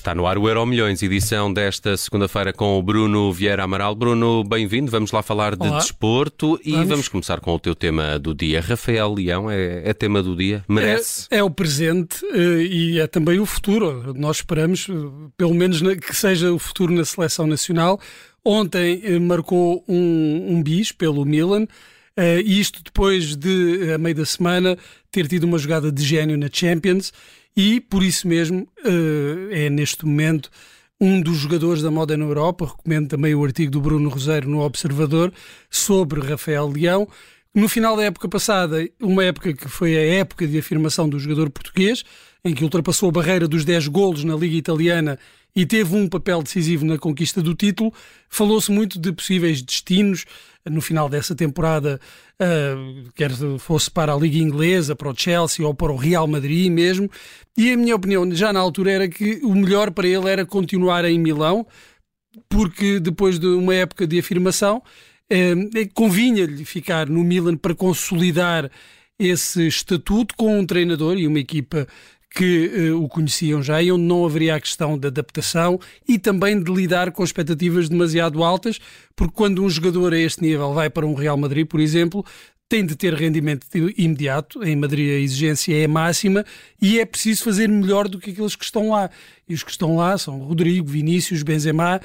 Está no ar o Euro Milhões, edição desta segunda-feira com o Bruno Vieira Amaral. Bruno, bem-vindo. Vamos lá falar de Olá. desporto e vamos. vamos. começar com o teu tema do dia. Rafael Leão é, é tema do dia? Merece? É, é, o presente eh, e é também o futuro. Nós esperamos, eh, pelo menos, que seja o futuro na seleção nacional. Ontem eh, marcou um, um bis pelo Milan. Uh, isto depois de, a meio da semana, ter tido uma jogada de gênio na Champions e, por isso mesmo, uh, é neste momento um dos jogadores da moda na Europa. Recomendo também o artigo do Bruno Roseiro no Observador sobre Rafael Leão. No final da época passada, uma época que foi a época de afirmação do jogador português, em que ultrapassou a barreira dos 10 golos na Liga Italiana e teve um papel decisivo na conquista do título, falou-se muito de possíveis destinos no final dessa temporada, uh, quer fosse para a Liga Inglesa, para o Chelsea ou para o Real Madrid mesmo. E a minha opinião, já na altura, era que o melhor para ele era continuar em Milão, porque depois de uma época de afirmação, uh, convinha-lhe ficar no Milan para consolidar esse estatuto com um treinador e uma equipa que uh, o conheciam já e onde não haveria a questão de adaptação e também de lidar com expectativas demasiado altas, porque quando um jogador a este nível vai para um Real Madrid, por exemplo, tem de ter rendimento imediato. Em Madrid a exigência é máxima e é preciso fazer melhor do que aqueles que estão lá. E os que estão lá são Rodrigo, Vinícius, Benzema,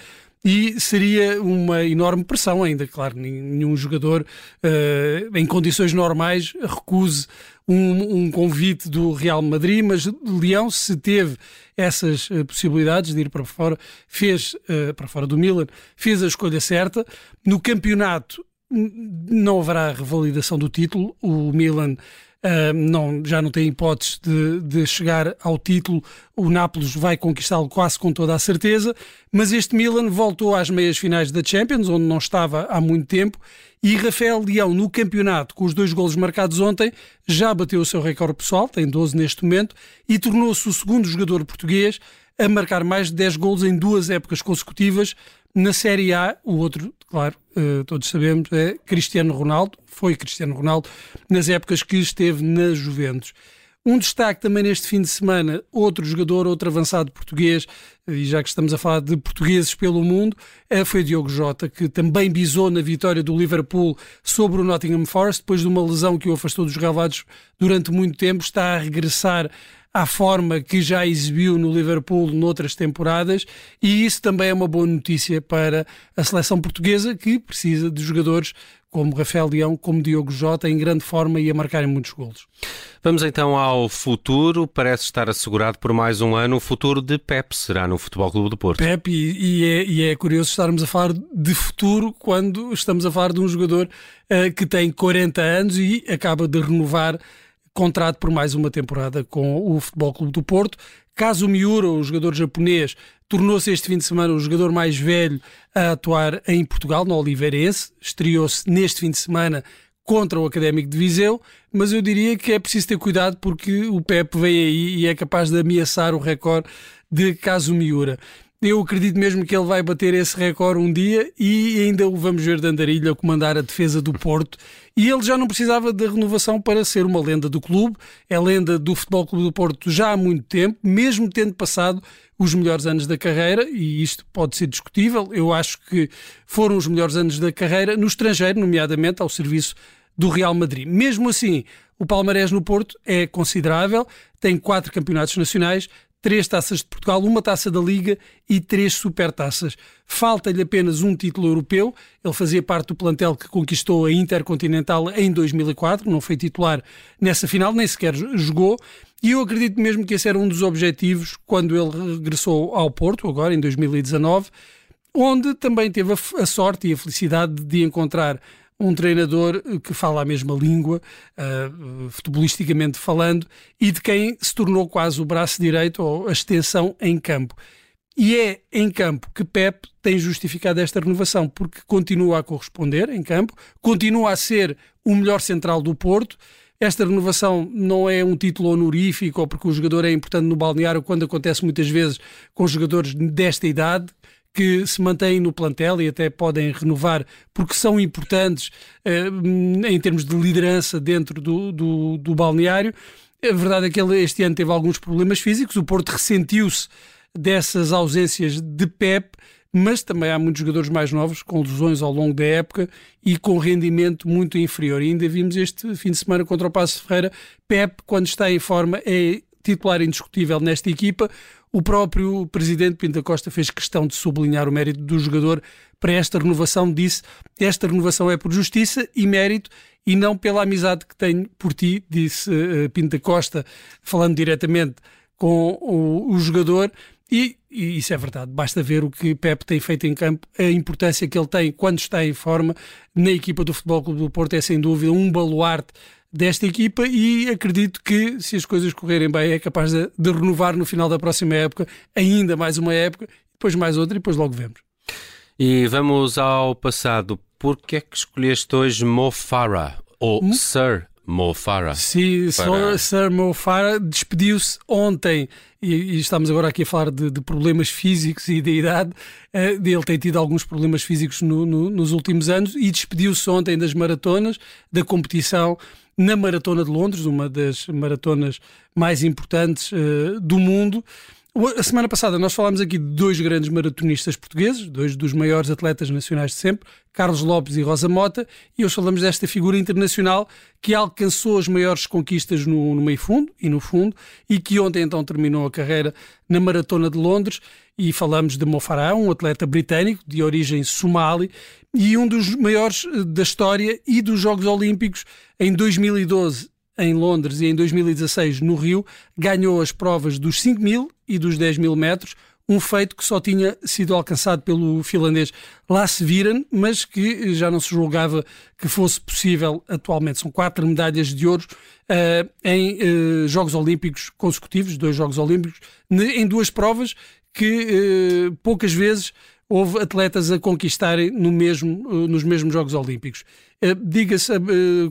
e seria uma enorme pressão ainda, claro, nenhum jogador uh, em condições normais recuse um, um, convite do Real Madrid, mas Leão se teve essas uh, possibilidades de ir para fora, fez uh, para fora do Milan, fez a escolha certa. No campeonato não haverá revalidação do título, o Milan Uh, não, já não tem hipóteses de, de, chegar ao título. O Nápoles vai conquistá-lo quase com toda a certeza. Mas este Milan voltou às meias finais da Champions, onde não estava há muito tempo. E Rafael Leão, no campeonato, com os dois golos marcados ontem, já bateu o seu recorde pessoal, tem 12 neste momento, e tornou-se o segundo jogador português a marcar mais de 10 golos em duas épocas consecutivas, na Série A, o outro, claro, uh, todos sabemos, é Cristiano Ronaldo, foi Cristiano Ronaldo, nas épocas que esteve na Juventus. Um destaque também neste fim de semana, outro jogador, outro avançado português, e já que estamos a falar de portugueses pelo mundo, eh, foi Diogo Jota, que também bisou na vitória do Liverpool sobre o Nottingham Forest, depois de uma lesão que o afastou dos gravados durante muito tempo, está a regressar à forma que já exibiu no Liverpool noutras temporadas, e isso também é uma boa notícia para a seleção portuguesa, que precisa de jogadores como Rafael Leão, como Diogo Jota, em grande forma e a marcarem muitos golos. Vamos então ao futuro. Parece estar assegurado por mais um ano o futuro de Pep. Será no Futebol Clube do Porto. Pep, e, e, é, e é, curioso estarmos a falar de futuro quando estamos a falar de um jogador uh, que tem 40 anos e acaba de renovar contrato por mais uma temporada com o Futebol Clube do Porto. Caso Miura, o jogador japonês, tornou-se este fim de semana o jogador mais velho a atuar em Portugal, no Oliveirense. Estreou-se neste fim de semana contra o Académico de Viseu, mas eu diria que é preciso ter cuidado porque o Pep vem aí e é capaz de ameaçar o recorde de Caso Miura. Eu acredito mesmo que ele vai bater esse recorde um dia e ainda o vamos ver de andarilho a comandar a defesa do Porto. E ele já não precisava da renovação para ser uma lenda do clube, é lenda do Futebol Clube do Porto já há muito tempo, mesmo tendo passado os melhores anos da carreira, e isto pode ser discutível. Eu acho que foram os melhores anos da carreira no estrangeiro, nomeadamente ao serviço do Real Madrid. Mesmo assim, o Palmarés no Porto é considerável, tem quatro campeonatos nacionais, três taças de Portugal, uma taça da Liga e três supertaças. Falta-lhe apenas um título europeu. Ele fazia parte do plantel que conquistou a Intercontinental em 2004, não foi titular nessa final, nem sequer jogou. E eu acredito mesmo que esse era um dos objetivos quando ele regressou ao Porto, agora em 2019, onde também teve a sorte e a felicidade de encontrar um treinador que fala a mesma língua, uh, futebolisticamente falando, e de quem se tornou quase o braço direito ou a extensão em campo. E é em campo que Pep tem justificado esta renovação, porque continua a corresponder em campo, continua a ser o melhor central do Porto. Esta renovação não é um título honorífico ou porque o jogador é importante no balneário, quando acontece muitas vezes com jogadores desta idade, que se mantêm no plantel e até podem renovar porque são importantes eh, em termos de liderança dentro do, do, do balneário. A verdade é que ele este ano teve alguns problemas físicos, o Porto ressentiu-se dessas ausências de Pep, mas também há muitos jogadores mais novos com lesões ao longo da época e com rendimento muito inferior. E ainda vimos este fim de semana contra o Passo Ferreira, Pep, quando está em forma, é titular indiscutível nesta equipa. O próprio presidente Pinta Costa fez questão de sublinhar o mérito do jogador para esta renovação. Disse: Esta renovação é por justiça e mérito e não pela amizade que tenho por ti, disse uh, Pinta Costa, falando diretamente com o, o jogador. E, e, isso é verdade, basta ver o que Pep tem feito em campo, a importância que ele tem quando está em forma na equipa do Futebol Clube do Porto é sem dúvida um baluarte desta equipa e acredito que se as coisas correrem bem é capaz de, de renovar no final da próxima época ainda mais uma época, depois mais outra e depois logo vemos. E vamos ao passado. Por que é que escolheste hoje Mo Farah ou hum? Sir Mo Farah? Sim, para... Sir Mo Farah despediu-se ontem e, e, estamos agora aqui a falar de, de problemas físicos e de idade. Uh, ele tem tido alguns problemas físicos no, no, nos últimos anos e despediu-se ontem das maratonas, da competição na Maratona de Londres, uma das maratonas mais importantes uh, do mundo. A semana passada nós falámos aqui de dois grandes maratonistas portugueses, dois dos maiores atletas nacionais de sempre, Carlos Lopes e Rosa Mota, e hoje falamos desta figura internacional que alcançou as maiores conquistas no, no meio fundo e no fundo, e que ontem então terminou a carreira na Maratona de Londres, e falamos de Mo Farah, um atleta britânico de origem somali, e um dos maiores eh, da história e dos Jogos Olímpicos em 2012 em Londres e em 2016 no Rio, ganhou as provas dos 5 mil e dos 10 mil metros, um feito que só tinha sido alcançado pelo finlandês Lasse Viren, mas que já não se julgava que fosse possível atualmente. São quatro medalhas de ouro uh, em uh, Jogos Olímpicos consecutivos, dois Jogos Olímpicos, em duas provas que uh, poucas vezes houve atletas a conquistarem no mesmo, nos mesmos Jogos Olímpicos. Diga-se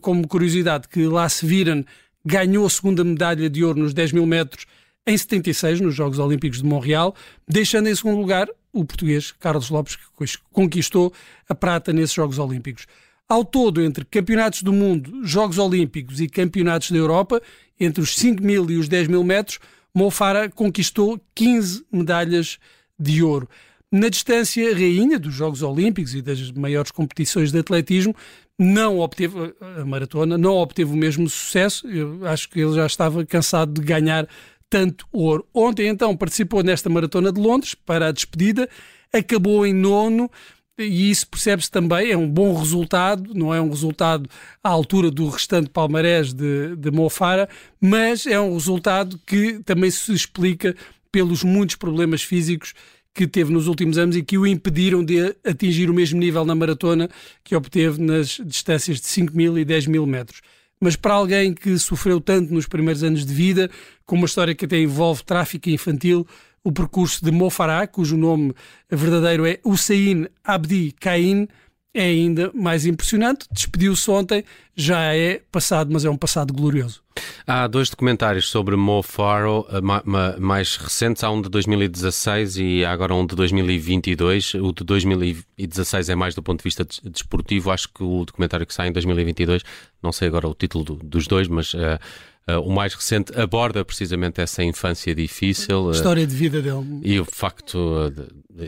como curiosidade que Lasse Viren ganhou a segunda medalha de ouro nos 10 mil metros em 76, nos Jogos Olímpicos de Montreal, deixando em segundo lugar o português Carlos Lopes, que conquistou a prata nesses Jogos Olímpicos. Ao todo, entre campeonatos do mundo, Jogos Olímpicos e campeonatos da Europa, entre os 5 mil e os 10 mil metros, Mo Farah conquistou 15 medalhas de ouro. Na distância rainha dos Jogos Olímpicos e das maiores competições de atletismo, não obteve a maratona, não obteve o mesmo sucesso. Eu acho que ele já estava cansado de ganhar tanto ouro. Ontem, então, participou nesta maratona de Londres para a despedida, acabou em nono. E isso percebe-se também, é um bom resultado, não é um resultado à altura do restante palmarés de, de Mofara, mas é um resultado que também se explica pelos muitos problemas físicos que teve nos últimos anos e que o impediram de atingir o mesmo nível na maratona que obteve nas distâncias de 5 mil e 10 mil metros mas para alguém que sofreu tanto nos primeiros anos de vida, com uma história que até envolve tráfico infantil, o percurso de Mo Farah, cujo nome verdadeiro é Hussein Abdi Cain, é ainda mais impressionante. Despediu-se ontem, já é passado, mas é um passado glorioso. Há dois documentários sobre Mo Farah eh, mais recentes. Há um de 2016 e há agora um de 2022. O de 2016 é mais do ponto de vista desportivo. Acho que o documentário que sai em 2022, não sei agora o título do, dos dois, mas. Uh, Uh, o mais recente aborda precisamente essa infância difícil. Uh, História de vida dele. E o facto uh,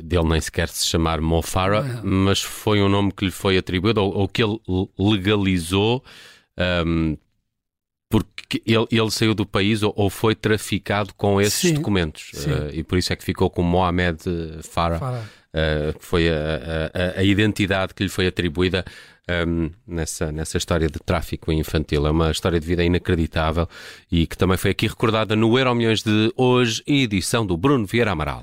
dele nem sequer se chamar Mo Farah, é. mas foi um nome que lhe foi atribuído, ou, ou que ele legalizou, um, porque ele, ele, saiu do país ou, ou foi traficado com esses sim, documentos. Sim. e por isso é que ficou com Mohamed Farah. Farah. que foi a, a, a identidade que lhe foi atribuída um, nessa, nessa história de tráfico infantil. É uma história de vida inacreditável e que também foi aqui recordada no Euro Milhões de hoje, edição do Bruno Vieira Amaral.